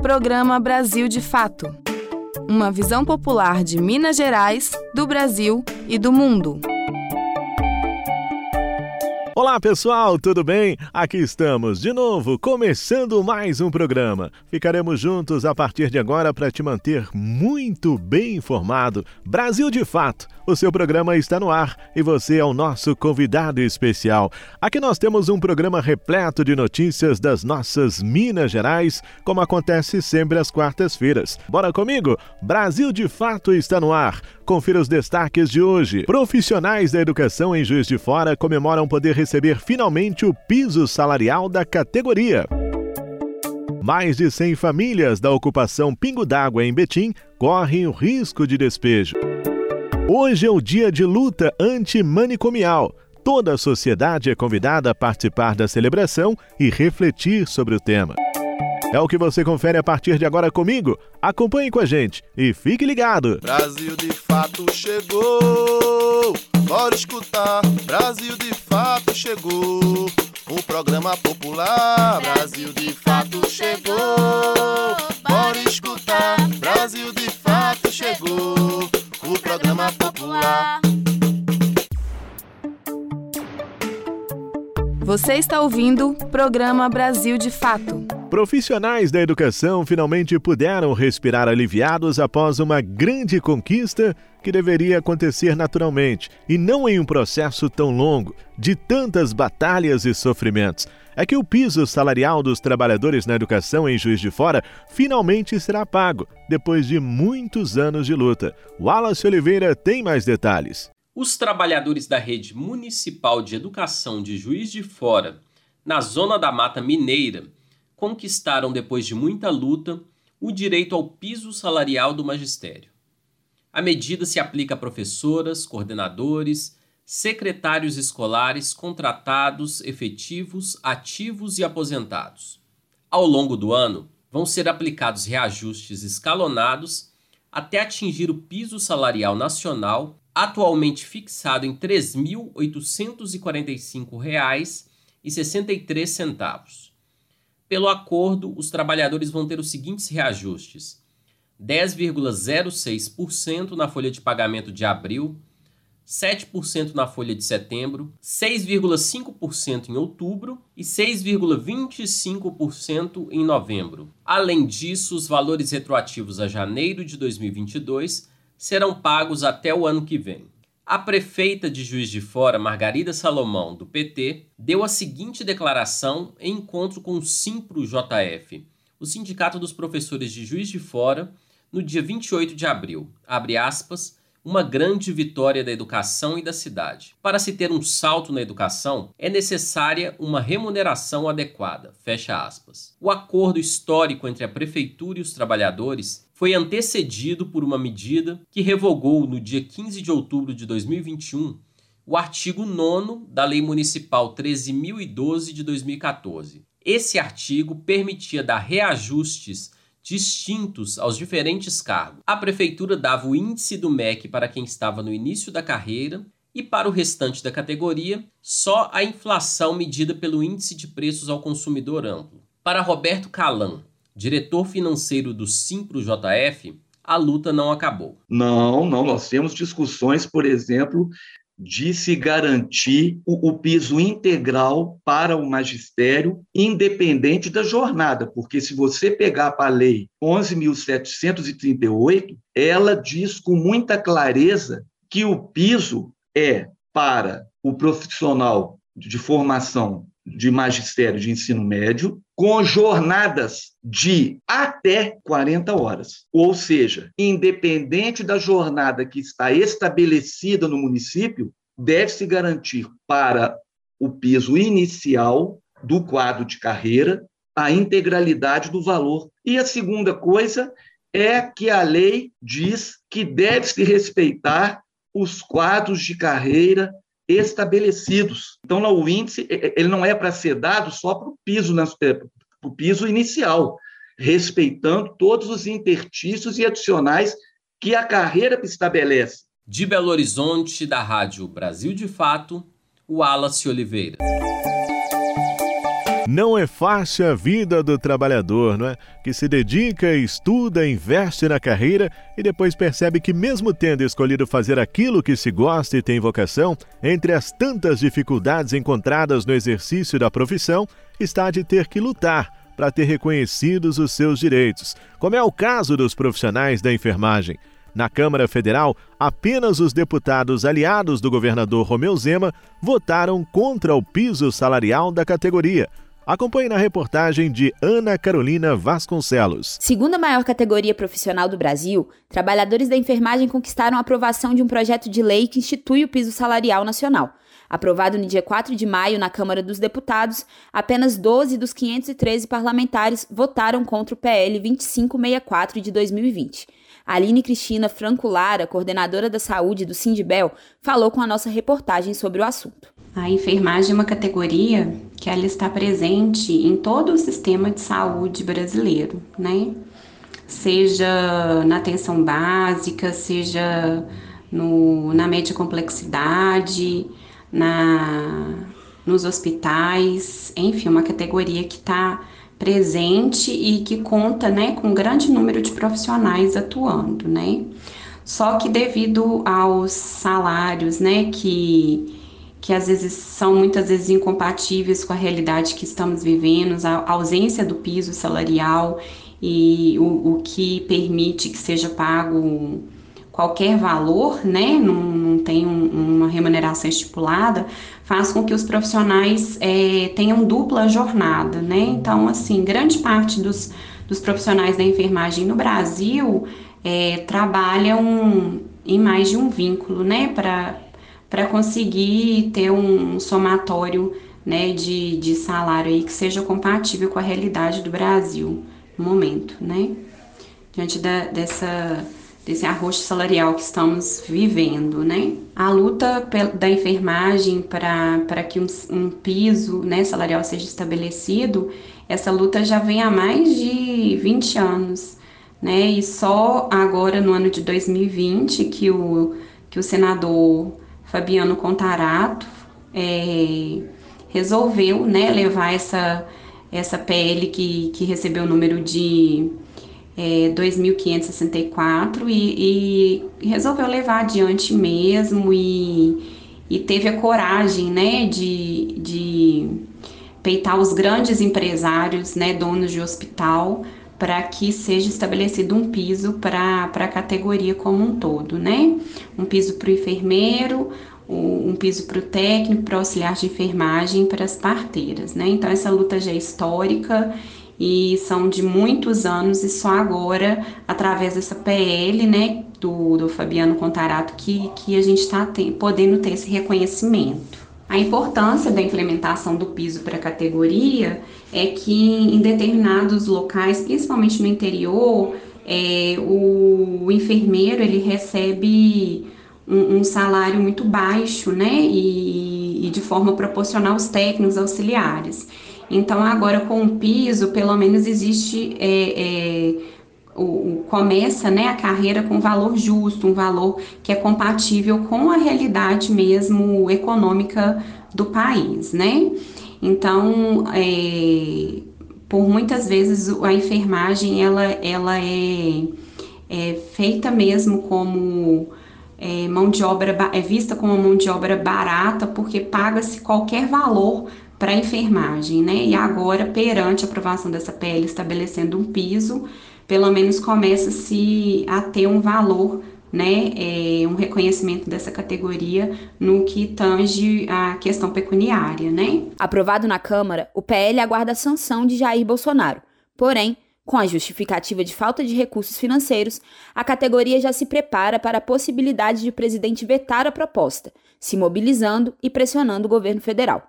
Programa Brasil de Fato. Uma visão popular de Minas Gerais, do Brasil e do mundo. Olá pessoal, tudo bem? Aqui estamos de novo, começando mais um programa. Ficaremos juntos a partir de agora para te manter muito bem informado. Brasil de Fato, o seu programa está no ar e você é o nosso convidado especial. Aqui nós temos um programa repleto de notícias das nossas Minas Gerais, como acontece sempre às quartas-feiras. Bora comigo? Brasil de Fato está no ar. Confira os destaques de hoje. Profissionais da educação em Juiz de Fora comemoram poder receber finalmente o piso salarial da categoria. Mais de 100 famílias da ocupação Pingo d'Água em Betim correm o risco de despejo. Hoje é o dia de luta antimanicomial. Toda a sociedade é convidada a participar da celebração e refletir sobre o tema. É o que você confere a partir de agora comigo. Acompanhe com a gente e fique ligado. Brasil de fato chegou. Bora escutar. Brasil de fato chegou. O programa popular. Brasil de fato chegou. Bora escutar. Brasil de fato chegou. O programa popular. Você está ouvindo o programa Brasil de Fato. Profissionais da educação finalmente puderam respirar aliviados após uma grande conquista que deveria acontecer naturalmente e não em um processo tão longo, de tantas batalhas e sofrimentos. É que o piso salarial dos trabalhadores na educação em Juiz de Fora finalmente será pago, depois de muitos anos de luta. Wallace Oliveira tem mais detalhes. Os trabalhadores da rede municipal de educação de Juiz de Fora, na zona da Mata Mineira, conquistaram, depois de muita luta, o direito ao piso salarial do magistério. A medida se aplica a professoras, coordenadores, secretários escolares, contratados, efetivos, ativos e aposentados. Ao longo do ano, vão ser aplicados reajustes escalonados até atingir o piso salarial nacional, atualmente fixado em R$ 3.845,63. Pelo acordo, os trabalhadores vão ter os seguintes reajustes: 10,06% na folha de pagamento de abril, 7% na folha de setembro, 6,5% em outubro e 6,25% em novembro. Além disso, os valores retroativos a janeiro de 2022 serão pagos até o ano que vem. A prefeita de Juiz de Fora, Margarida Salomão, do PT, deu a seguinte declaração em encontro com o Simpro JF, o Sindicato dos Professores de Juiz de Fora, no dia 28 de abril. Abre aspas, uma grande vitória da educação e da cidade. Para se ter um salto na educação, é necessária uma remuneração adequada. Fecha aspas. O acordo histórico entre a prefeitura e os trabalhadores foi antecedido por uma medida que revogou no dia 15 de outubro de 2021 o artigo 9 da Lei Municipal 13.012 de 2014. Esse artigo permitia dar reajustes distintos aos diferentes cargos. A prefeitura dava o índice do MEC para quem estava no início da carreira e para o restante da categoria, só a inflação medida pelo índice de preços ao consumidor amplo. Para Roberto Calan, diretor financeiro do Simpro JF, a luta não acabou. Não, não, nós temos discussões, por exemplo, de se garantir o, o, piso integral para o magistério, independente da jornada, porque se você pegar para a lei 11.738, ela diz com muita clareza que o piso é para o profissional de formação de magistério de ensino médio, com jornadas de até 40 horas. Ou seja, independente da jornada que está estabelecida no município, deve-se garantir para o piso inicial do quadro de carreira a integralidade do valor. E a segunda coisa é que a lei diz que deve-se respeitar os quadros de carreira estabelecidos. Então, o índice ele não é para ser dado só para o piso, para o piso inicial, respeitando todos os intertícios e adicionais que a carreira estabelece. De Belo Horizonte, da Rádio Brasil de Fato, o Wallace Oliveira. Não é fácil a vida do trabalhador, não é? Que se dedica, estuda, investe na carreira e depois percebe que, mesmo tendo escolhido fazer aquilo que se gosta e tem vocação, entre as tantas dificuldades encontradas no exercício da profissão, está de ter que lutar para ter reconhecidos os seus direitos, como é o caso dos profissionais da enfermagem. Na Câmara Federal, apenas os deputados aliados do governador Romeu Zema votaram contra o piso salarial da categoria. Acompanhe na reportagem de Ana Carolina Vasconcelos. Segunda maior categoria profissional do Brasil, trabalhadores da enfermagem conquistaram a aprovação de um projeto de lei que institui o piso salarial nacional. Aprovado no dia 4 de maio na Câmara dos Deputados, apenas 12 dos 513 parlamentares votaram contra o PL 2564 de 2020. Aline Cristina Franco Lara, coordenadora da saúde do Sindibel, falou com a nossa reportagem sobre o assunto. A enfermagem é uma categoria que ela está presente em todo o sistema de saúde brasileiro, né? Seja na atenção básica, seja no, na média complexidade, na, nos hospitais, enfim, uma categoria que está presente e que conta né, com um grande número de profissionais atuando, né? Só que devido aos salários, né, que, que às vezes são muitas vezes incompatíveis com a realidade que estamos vivendo, a ausência do piso salarial e o, o que permite que seja pago qualquer valor, né, não, tem um, uma remuneração estipulada, faz com que os profissionais é, tenham dupla jornada, né? Então, assim, grande parte dos, dos profissionais da enfermagem no Brasil é, trabalham em mais de um vínculo, né, para conseguir ter um somatório né, de, de salário aí que seja compatível com a realidade do Brasil no momento, né? Diante da, dessa desse arroxo salarial que estamos vivendo, né? A luta da enfermagem para que um, um, piso né, salarial seja estabelecido, essa luta já vem há mais de 20 anos, né? E só agora, no ano de 2020, que o, que o senador Fabiano Contarato é, resolveu né, levar essa, essa PL que, que recebeu o número de é, 2.564 e, e, resolveu levar adiante mesmo e, e teve a coragem, né, de, de peitar os grandes empresários, né, donos de hospital, para que seja estabelecido um piso para a categoria como um todo, né? Um piso para o enfermeiro, um piso para o técnico, para o auxiliar de enfermagem, para as parteiras, né? Então essa luta já é histórica e são de muitos anos e só agora, através dessa PL, né, do, do Fabiano Contarato, que, que a gente está podendo ter esse reconhecimento. A importância da implementação do piso para a categoria é que em determinados locais, principalmente no interior, é, o, o, enfermeiro ele recebe um, um, salário muito baixo, né? E, e de forma proporcional aos técnicos auxiliares. Então, agora com o piso, pelo menos existe. É, é, o, começa né, a carreira com valor justo, um valor que é compatível com a realidade mesmo econômica do país, né? Então, é, por muitas vezes a enfermagem ela, ela é, é feita mesmo como é, mão de obra é vista como mão de obra barata porque paga-se qualquer valor para a enfermagem, né? E agora, perante a aprovação dessa PL estabelecendo um piso, pelo menos começa-se a ter um valor né, é, um reconhecimento dessa categoria no que tange a questão pecuniária, né? Aprovado na Câmara, o PL aguarda a sanção de Jair Bolsonaro. Porém, com a justificativa de falta de recursos financeiros, a categoria já se prepara para a possibilidade de o presidente vetar a proposta, se mobilizando e pressionando o governo federal.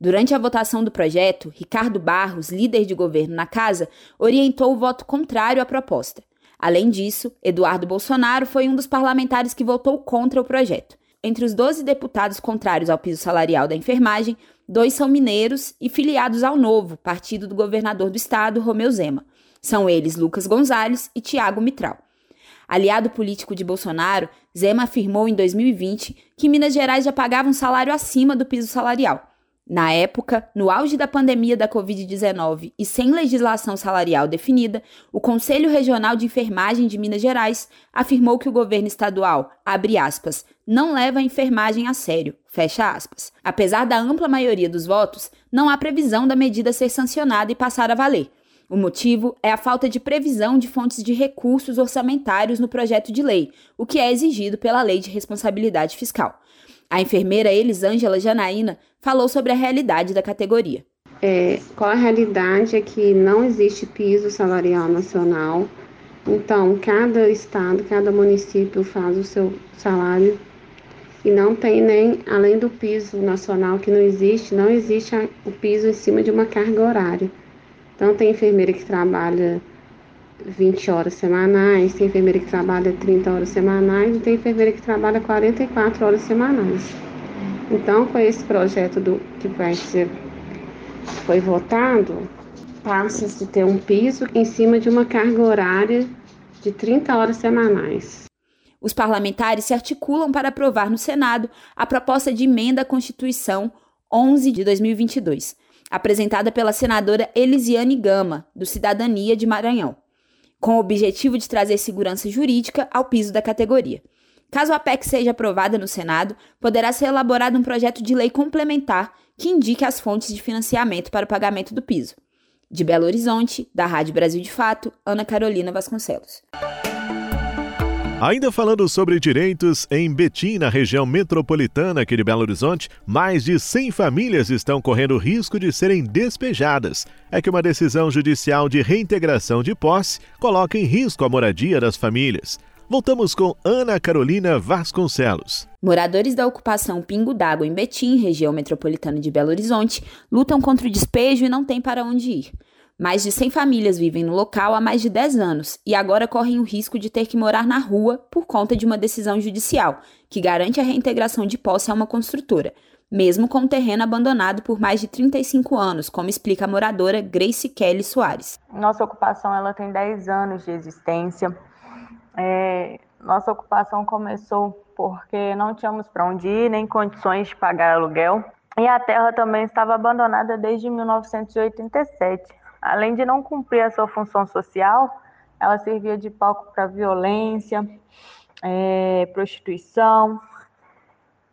Durante a votação do projeto, Ricardo Barros, líder de governo na casa, orientou o voto contrário à proposta. Além disso, Eduardo Bolsonaro foi um dos parlamentares que votou contra o projeto. Entre os 12 deputados contrários ao piso salarial da enfermagem, dois são mineiros e filiados ao Novo, partido do governador do estado, Romeu Zema. São eles Lucas Gonzalez e Tiago Mitral. Aliado político de Bolsonaro, Zema afirmou em 2020 que Minas Gerais já pagava um salário acima do piso salarial. Na época, no auge da pandemia da Covid-19 e sem legislação salarial definida, o Conselho Regional de Enfermagem de Minas Gerais afirmou que o governo estadual, abre aspas, não leva a enfermagem a sério, fecha aspas. Apesar da ampla maioria dos votos, não há previsão da medida ser sancionada e passar a valer. O motivo é a falta de previsão de fontes de recursos orçamentários no projeto de lei, o que é exigido pela Lei de Responsabilidade Fiscal. A enfermeira Elisângela Janaína falou sobre a realidade da categoria. É, qual a realidade é que não existe piso salarial nacional, então cada estado, cada município faz o seu salário e não tem nem, além do piso nacional que não existe, não existe o piso em cima de uma carga horária. Então tem enfermeira que trabalha 20 horas semanais, tem enfermeira que trabalha 30 horas semanais e tem enfermeira que trabalha 44 horas semanais. Então, com esse projeto do que vai ser foi votado, passa-se ter um piso em cima de uma carga horária de 30 horas semanais. Os parlamentares se articulam para aprovar no Senado a proposta de emenda à Constituição 11 de 2022, apresentada pela senadora Elisiane Gama, do Cidadania de Maranhão com o objetivo de trazer segurança jurídica ao piso da categoria. Caso a PEC seja aprovada no Senado, poderá ser elaborado um projeto de lei complementar que indique as fontes de financiamento para o pagamento do piso. De Belo Horizonte, da Rádio Brasil de Fato, Ana Carolina Vasconcelos. Ainda falando sobre direitos, em Betim, na região metropolitana aqui de Belo Horizonte, mais de 100 famílias estão correndo risco de serem despejadas. É que uma decisão judicial de reintegração de posse coloca em risco a moradia das famílias. Voltamos com Ana Carolina Vasconcelos. Moradores da ocupação Pingo d'Água em Betim, região metropolitana de Belo Horizonte, lutam contra o despejo e não têm para onde ir. Mais de 100 famílias vivem no local há mais de 10 anos e agora correm o risco de ter que morar na rua por conta de uma decisão judicial que garante a reintegração de posse a uma construtora, mesmo com o terreno abandonado por mais de 35 anos, como explica a moradora Grace Kelly Soares. Nossa ocupação ela tem 10 anos de existência. É, nossa ocupação começou porque não tínhamos para onde ir, nem condições de pagar aluguel. E a terra também estava abandonada desde 1987 além de não cumprir a sua função social, ela servia de palco para violência, é, prostituição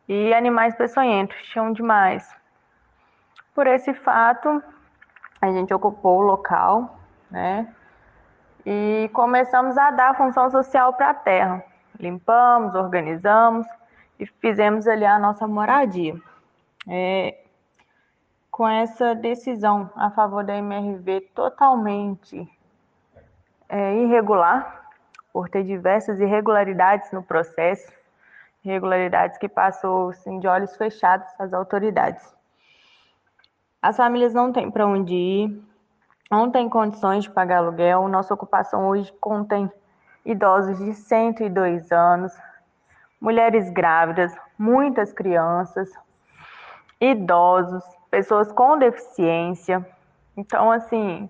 e animais peçonhentos, tinham demais. Por esse fato, a gente ocupou o local, né? E começamos a dar função social para a terra. Limpamos, organizamos e fizemos ali a nossa moradia. É, com essa decisão a favor da MRV totalmente é, irregular, por ter diversas irregularidades no processo, irregularidades que passou assim, de olhos fechados às autoridades. As famílias não têm para onde ir, não têm condições de pagar aluguel. Nossa ocupação hoje contém idosos de 102 anos, mulheres grávidas, muitas crianças, idosos, pessoas com deficiência. Então, assim,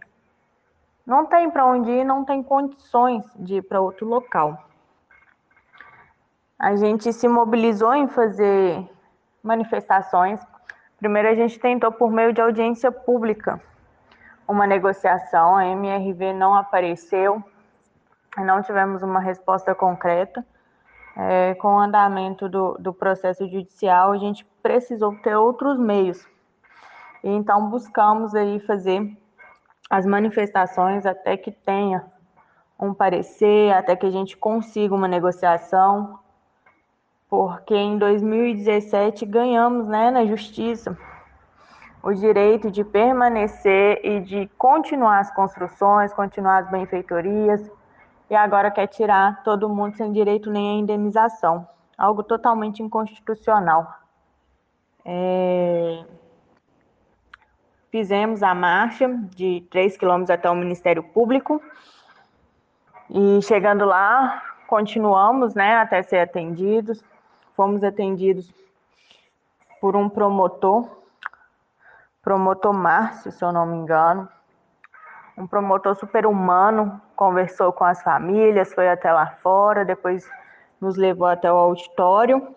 não tem para onde ir, não tem condições de ir para outro local. A gente se mobilizou em fazer manifestações. Primeiro, a gente tentou, por meio de audiência pública, uma negociação. A MRV não apareceu, não tivemos uma resposta concreta. É, com o andamento do, do processo judicial, a gente precisou ter outros meios então buscamos aí fazer as manifestações até que tenha um parecer, até que a gente consiga uma negociação, porque em 2017 ganhamos, né, na justiça o direito de permanecer e de continuar as construções, continuar as benfeitorias, e agora quer tirar todo mundo sem direito nem a indenização, algo totalmente inconstitucional. É... Fizemos a marcha de 3 quilômetros até o Ministério Público. E chegando lá, continuamos né, até ser atendidos. Fomos atendidos por um promotor, promotor Márcio, se eu não me engano. Um promotor super humano, conversou com as famílias, foi até lá fora, depois nos levou até o auditório.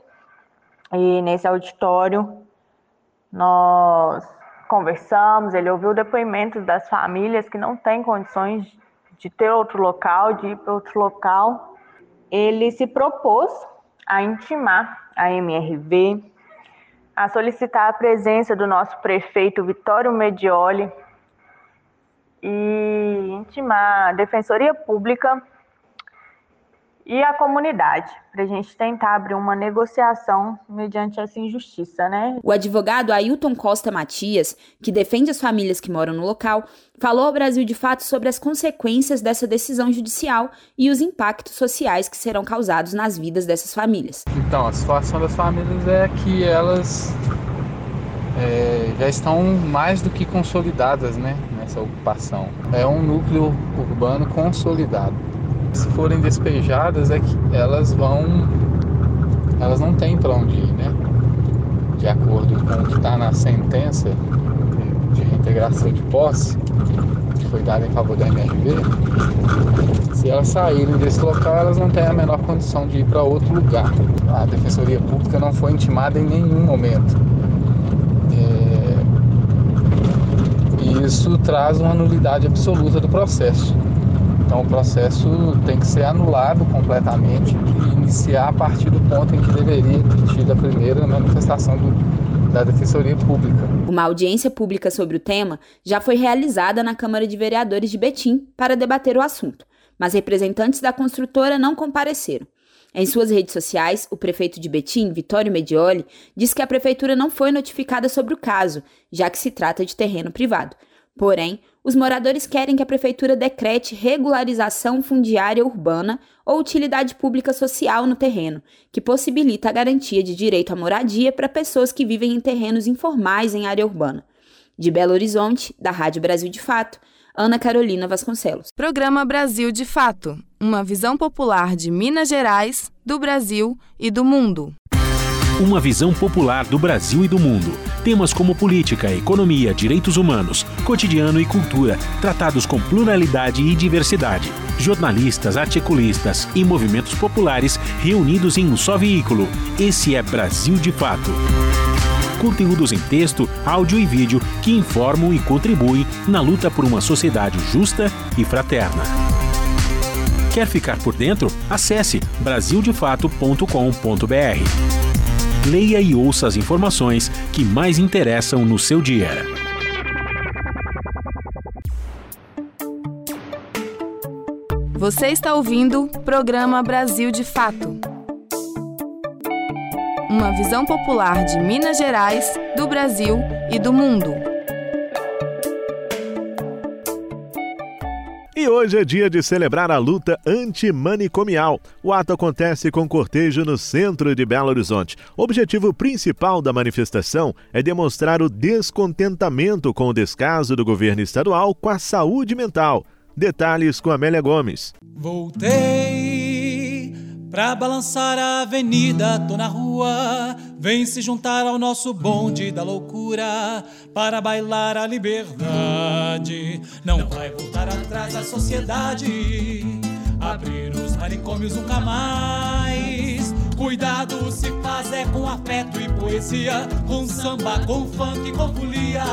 E nesse auditório Nós conversamos, ele ouviu depoimentos das famílias que não têm condições de ter outro local, de ir para outro local. Ele se propôs a intimar a MRV, a solicitar a presença do nosso prefeito Vitório Medioli e intimar a Defensoria Pública e a comunidade, para a gente tentar abrir uma negociação mediante essa injustiça, né? O advogado Ailton Costa Matias, que defende as famílias que moram no local, falou ao Brasil de Fato sobre as consequências dessa decisão judicial e os impactos sociais que serão causados nas vidas dessas famílias. Então, a situação das famílias é que elas é, já estão mais do que consolidadas né, nessa ocupação. É um núcleo urbano consolidado se forem despejadas, é que elas vão. Elas não têm para onde ir, né? De acordo com o que está na sentença de reintegração de posse, que foi dada em favor da MRV, se elas saírem desse local, elas não têm a menor condição de ir para outro lugar. A Defensoria Pública não foi intimada em nenhum momento. É... Isso traz uma nulidade absoluta do processo. Então o processo tem que ser anulado completamente e iniciar a partir do ponto em que deveria ter tido a primeira manifestação do, da Defensoria Pública. Uma audiência pública sobre o tema já foi realizada na Câmara de Vereadores de Betim para debater o assunto, mas representantes da construtora não compareceram. Em suas redes sociais, o prefeito de Betim, Vitório Medioli, disse que a prefeitura não foi notificada sobre o caso, já que se trata de terreno privado. Porém, os moradores querem que a prefeitura decrete regularização fundiária urbana ou utilidade pública social no terreno, que possibilita a garantia de direito à moradia para pessoas que vivem em terrenos informais em área urbana. De Belo Horizonte, da Rádio Brasil de Fato, Ana Carolina Vasconcelos. Programa Brasil de Fato uma visão popular de Minas Gerais, do Brasil e do mundo. Uma visão popular do Brasil e do mundo. Temas como política, economia, direitos humanos, cotidiano e cultura, tratados com pluralidade e diversidade. Jornalistas, articulistas e movimentos populares reunidos em um só veículo. Esse é Brasil de Fato conteúdos em texto, áudio e vídeo que informam e contribuem na luta por uma sociedade justa e fraterna. Quer ficar por dentro? Acesse brasildefato.com.br leia e ouça as informações que mais interessam no seu dia. Você está ouvindo o programa Brasil de Fato. Uma visão popular de Minas Gerais, do Brasil e do mundo. E hoje é dia de celebrar a luta antimanicomial. O ato acontece com cortejo no centro de Belo Horizonte. O objetivo principal da manifestação é demonstrar o descontentamento com o descaso do governo estadual com a saúde mental. Detalhes com Amélia Gomes. Voltei Pra balançar a avenida, tô na rua. Vem se juntar ao nosso bonde da loucura. Para bailar a liberdade. Não vai voltar atrás a sociedade. Abrir os manicômios nunca mais. Cuidado se faz é com afeto e poesia. Com samba, com funk, com folia.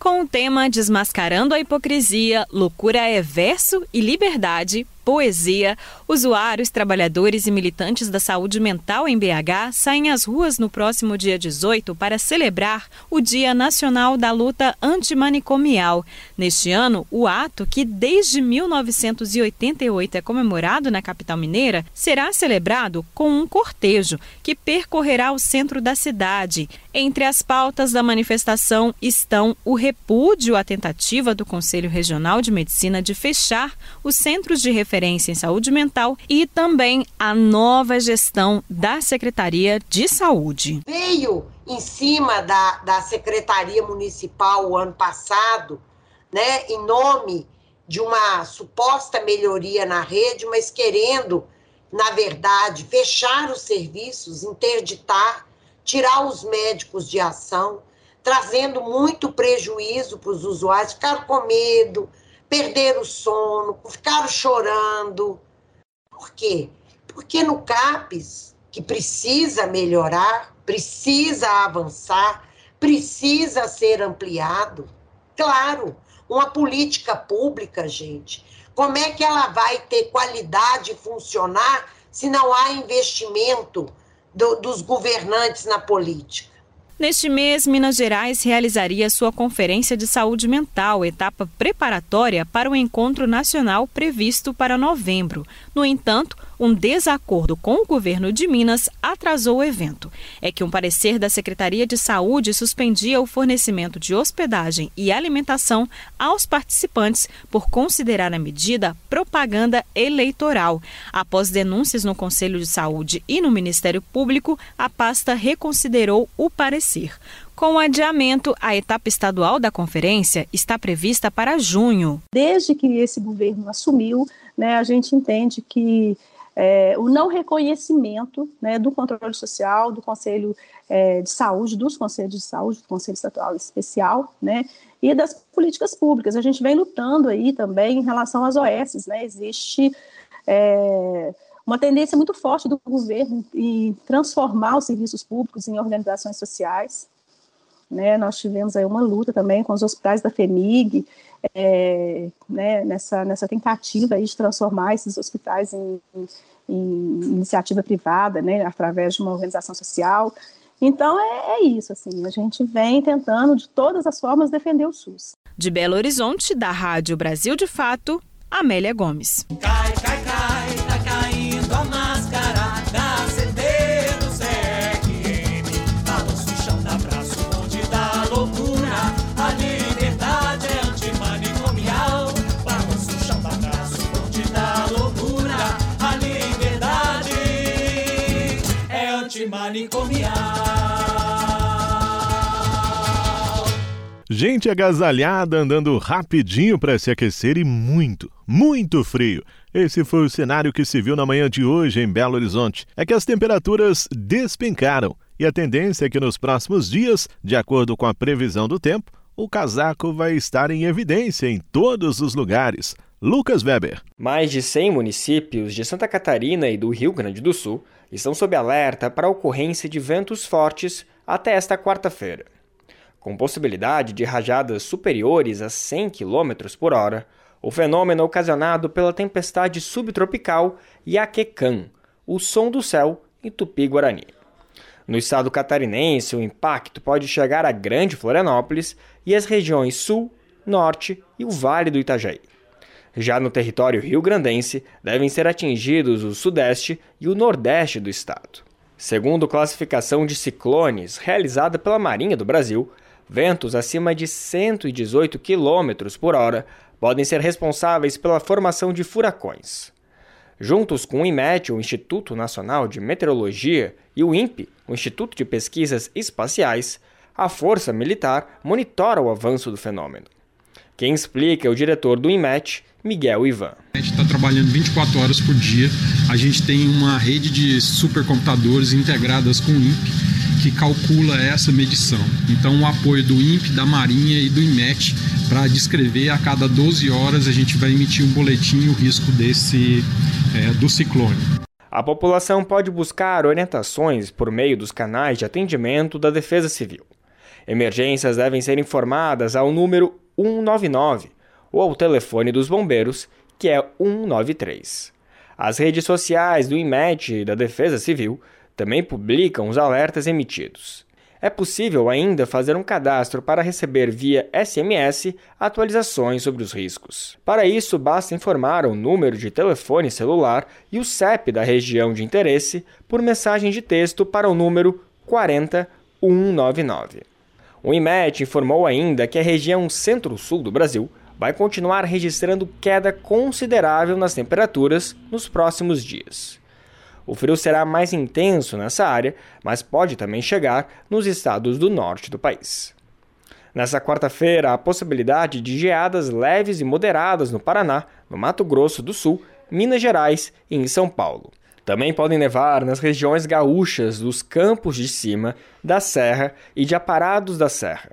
Com o tema Desmascarando a Hipocrisia, Loucura é Verso e Liberdade, poesia, usuários, trabalhadores e militantes da saúde mental em BH saem às ruas no próximo dia 18 para celebrar o Dia Nacional da Luta Antimanicomial. Neste ano, o ato, que desde 1988 é comemorado na capital mineira, será celebrado com um cortejo que percorrerá o centro da cidade. Entre as pautas da manifestação estão o repúdio à tentativa do Conselho Regional de Medicina de fechar os centros de referência referência em saúde mental e também a nova gestão da Secretaria de Saúde. Veio em cima da, da Secretaria Municipal o ano passado, né, em nome de uma suposta melhoria na rede, mas querendo, na verdade, fechar os serviços, interditar, tirar os médicos de ação, trazendo muito prejuízo para os usuários, ficaram com medo, perderam o sono, ficaram chorando. Por quê? Porque no CAPES, que precisa melhorar, precisa avançar, precisa ser ampliado. Claro, uma política pública, gente, como é que ela vai ter qualidade e funcionar se não há investimento do, dos governantes na política? Neste mês, Minas Gerais realizaria sua Conferência de Saúde Mental, etapa preparatória para o encontro nacional previsto para novembro. No entanto, um desacordo com o governo de Minas atrasou o evento. É que um parecer da Secretaria de Saúde suspendia o fornecimento de hospedagem e alimentação aos participantes por considerar a medida propaganda eleitoral. Após denúncias no Conselho de Saúde e no Ministério Público, a pasta reconsiderou o parecer. Com o adiamento, a etapa estadual da conferência está prevista para junho. Desde que esse governo assumiu, né, a gente entende que é, o não reconhecimento né, do controle social, do Conselho é, de Saúde, dos Conselhos de Saúde, do Conselho Estadual Especial, né, e das políticas públicas. A gente vem lutando aí também em relação às OS, né, existe é, uma tendência muito forte do governo em transformar os serviços públicos em organizações sociais, né, nós tivemos aí uma luta também com os hospitais da FEMIG, é, né, nessa, nessa tentativa aí de transformar esses hospitais em, em iniciativa privada, né, através de uma organização social. Então é, é, isso, assim, a gente vem tentando de todas as formas defender o SUS. De Belo Horizonte, da Rádio Brasil de Fato, Amélia Gomes. Cai, cai, cai, Gente agasalhada andando rapidinho para se aquecer e muito, muito frio. Esse foi o cenário que se viu na manhã de hoje em Belo Horizonte. É que as temperaturas despencaram e a tendência é que nos próximos dias, de acordo com a previsão do tempo, o casaco vai estar em evidência em todos os lugares. Lucas Weber. Mais de 100 municípios de Santa Catarina e do Rio Grande do Sul estão sob alerta para a ocorrência de ventos fortes até esta quarta-feira com possibilidade de rajadas superiores a 100 km por hora, o fenômeno ocasionado pela tempestade subtropical Yaquecan, o som do céu em Tupi-Guarani. No estado catarinense, o impacto pode chegar a Grande Florianópolis e as regiões Sul, Norte e o Vale do Itajaí. Já no território rio-grandense, devem ser atingidos o Sudeste e o Nordeste do estado. Segundo classificação de ciclones realizada pela Marinha do Brasil, ventos acima de 118 km por hora podem ser responsáveis pela formação de furacões. Juntos com o IMET, o Instituto Nacional de Meteorologia, e o INPE, o Instituto de Pesquisas Espaciais, a Força Militar monitora o avanço do fenômeno. Quem explica é o diretor do IMET, Miguel Ivan. A gente está trabalhando 24 horas por dia. A gente tem uma rede de supercomputadores integradas com o INPE que calcula essa medição. Então, o apoio do INPE, da Marinha e do IMET para descrever a cada 12 horas a gente vai emitir um boletim o risco desse é, do ciclone. A população pode buscar orientações por meio dos canais de atendimento da Defesa Civil. Emergências devem ser informadas ao número 199 ou ao telefone dos bombeiros, que é 193. As redes sociais do IMET e da Defesa Civil também publicam os alertas emitidos. É possível ainda fazer um cadastro para receber via SMS atualizações sobre os riscos. Para isso, basta informar o número de telefone celular e o CEP da região de interesse por mensagem de texto para o número 40199. O IMET informou ainda que a região centro-sul do Brasil vai continuar registrando queda considerável nas temperaturas nos próximos dias. O frio será mais intenso nessa área, mas pode também chegar nos estados do norte do país. Nessa quarta-feira, há possibilidade de geadas leves e moderadas no Paraná, no Mato Grosso do Sul, Minas Gerais e em São Paulo. Também podem nevar nas regiões gaúchas dos Campos de Cima, da Serra e de Aparados da Serra,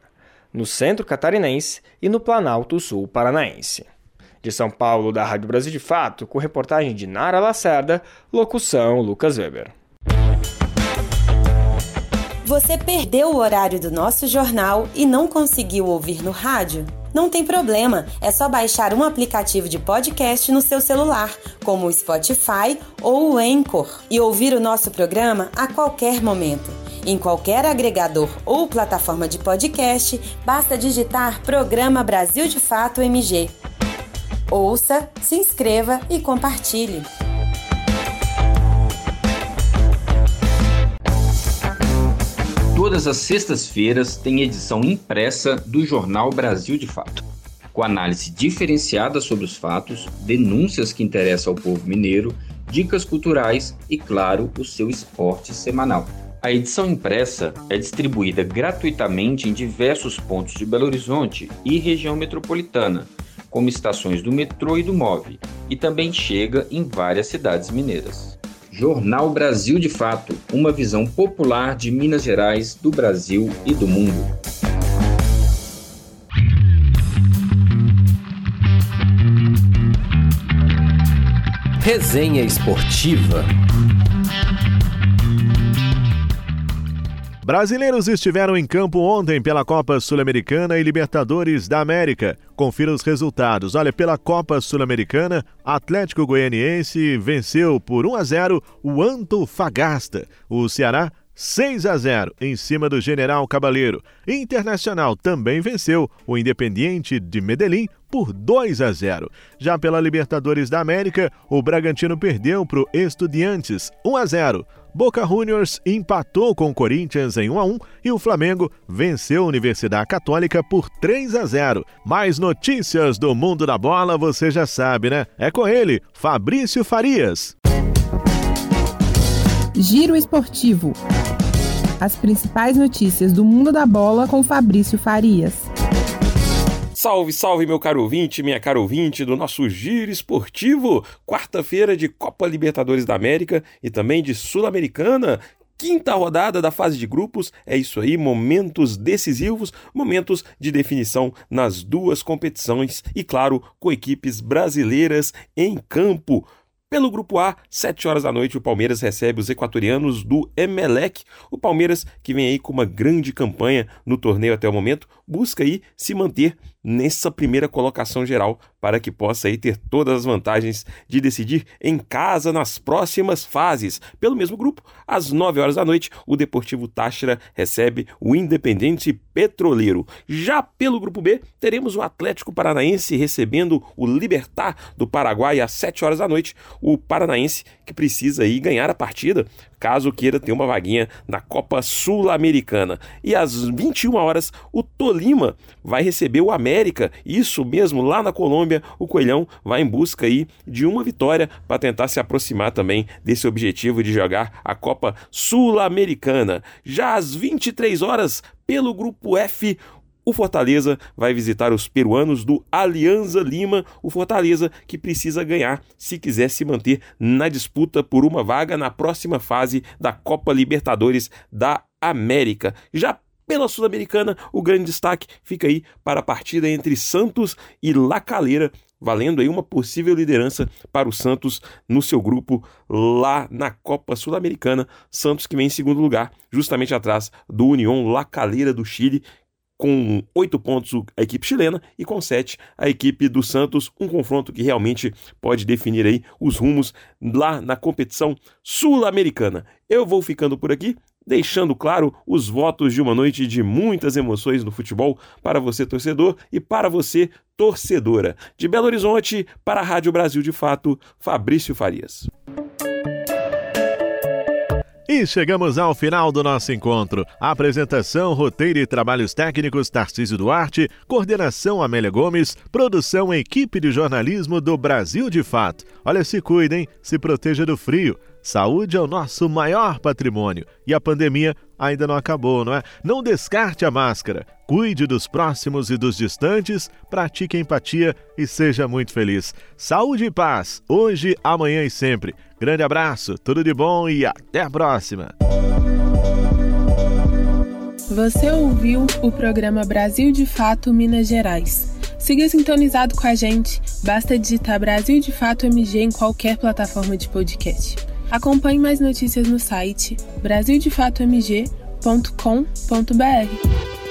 no centro catarinense e no Planalto Sul paranaense. De São Paulo, da Rádio Brasil de Fato, com reportagem de Nara Lacerda, locução Lucas Weber. Você perdeu o horário do nosso jornal e não conseguiu ouvir no rádio? Não tem problema, é só baixar um aplicativo de podcast no seu celular, como o Spotify ou o Anchor, e ouvir o nosso programa a qualquer momento. Em qualquer agregador ou plataforma de podcast, basta digitar Programa Brasil de Fato MG. Ouça, se inscreva e compartilhe. Todas as sextas-feiras tem edição impressa do jornal Brasil de Fato, com análise diferenciada sobre os fatos, denúncias que interessam ao povo mineiro, dicas culturais e, claro, o seu esporte semanal. A edição impressa é distribuída gratuitamente em diversos pontos de Belo Horizonte e região metropolitana, como estações do metrô e do MOVE, e também chega em várias cidades mineiras. Jornal Brasil de Fato, uma visão popular de Minas Gerais, do Brasil e do mundo. Resenha Esportiva. Brasileiros estiveram em campo ontem pela Copa Sul-Americana e Libertadores da América. Confira os resultados. Olha, pela Copa Sul-Americana, Atlético Goianiense venceu por 1 a 0 o Antofagasta. O Ceará 6 a 0 em cima do General Cabaleiro. Internacional também venceu o Independiente de Medellín por 2 a 0. Já pela Libertadores da América, o Bragantino perdeu para o Estudiantes 1 a 0. Boca Juniors empatou com o Corinthians em 1 a 1 e o Flamengo venceu a Universidade Católica por 3 a 0. Mais notícias do mundo da bola, você já sabe, né? É com ele, Fabrício Farias. Giro Esportivo. As principais notícias do mundo da bola com Fabrício Farias. Salve, salve, meu caro ouvinte, minha caro ouvinte do nosso Giro Esportivo. Quarta-feira de Copa Libertadores da América e também de Sul-Americana. Quinta rodada da fase de grupos, é isso aí, momentos decisivos, momentos de definição nas duas competições e, claro, com equipes brasileiras em campo. Pelo grupo A, 7 horas da noite, o Palmeiras recebe os equatorianos do Emelec. O Palmeiras, que vem aí com uma grande campanha no torneio até o momento, busca aí se manter nessa primeira colocação geral para que possa aí ter todas as vantagens de decidir em casa nas próximas fases. Pelo mesmo grupo, às 9 horas da noite, o Deportivo Táchira recebe o Independente Petroleiro. Já pelo grupo B, teremos o Atlético Paranaense recebendo o Libertar do Paraguai às 7 horas da noite. O Paranaense que precisa aí ganhar a partida caso queira ter uma vaguinha na Copa Sul-Americana. E às 21 horas, o Tolima vai receber o América. Isso mesmo, lá na Colômbia, o Coelhão vai em busca aí de uma vitória para tentar se aproximar também desse objetivo de jogar a Copa Sul-Americana. Já às 23 horas, pelo grupo F, o Fortaleza vai visitar os peruanos do Alianza Lima, o Fortaleza que precisa ganhar se quiser se manter na disputa por uma vaga na próxima fase da Copa Libertadores da América. Já pela Sul-Americana, o grande destaque fica aí para a partida entre Santos e La Calera, valendo aí uma possível liderança para o Santos no seu grupo lá na Copa Sul-Americana. Santos que vem em segundo lugar, justamente atrás do União La Calera do Chile, com oito pontos a equipe chilena e com sete a equipe do Santos, um confronto que realmente pode definir aí os rumos lá na competição sul-americana. Eu vou ficando por aqui, deixando claro os votos de uma noite de muitas emoções no futebol para você torcedor e para você torcedora. De Belo Horizonte para a Rádio Brasil de Fato, Fabrício Farias. E chegamos ao final do nosso encontro. Apresentação, roteiro e trabalhos técnicos Tarcísio Duarte, coordenação Amélia Gomes, produção equipe de jornalismo do Brasil de Fato. Olha, se cuidem, se proteja do frio. Saúde é o nosso maior patrimônio e a pandemia ainda não acabou, não é? Não descarte a máscara. Cuide dos próximos e dos distantes, pratique empatia e seja muito feliz. Saúde e paz, hoje, amanhã e sempre. Grande abraço, tudo de bom e até a próxima. Você ouviu o programa Brasil de Fato Minas Gerais. Siga sintonizado com a gente, basta digitar Brasil de Fato MG em qualquer plataforma de podcast. Acompanhe mais notícias no site brasildefatomg.com.br.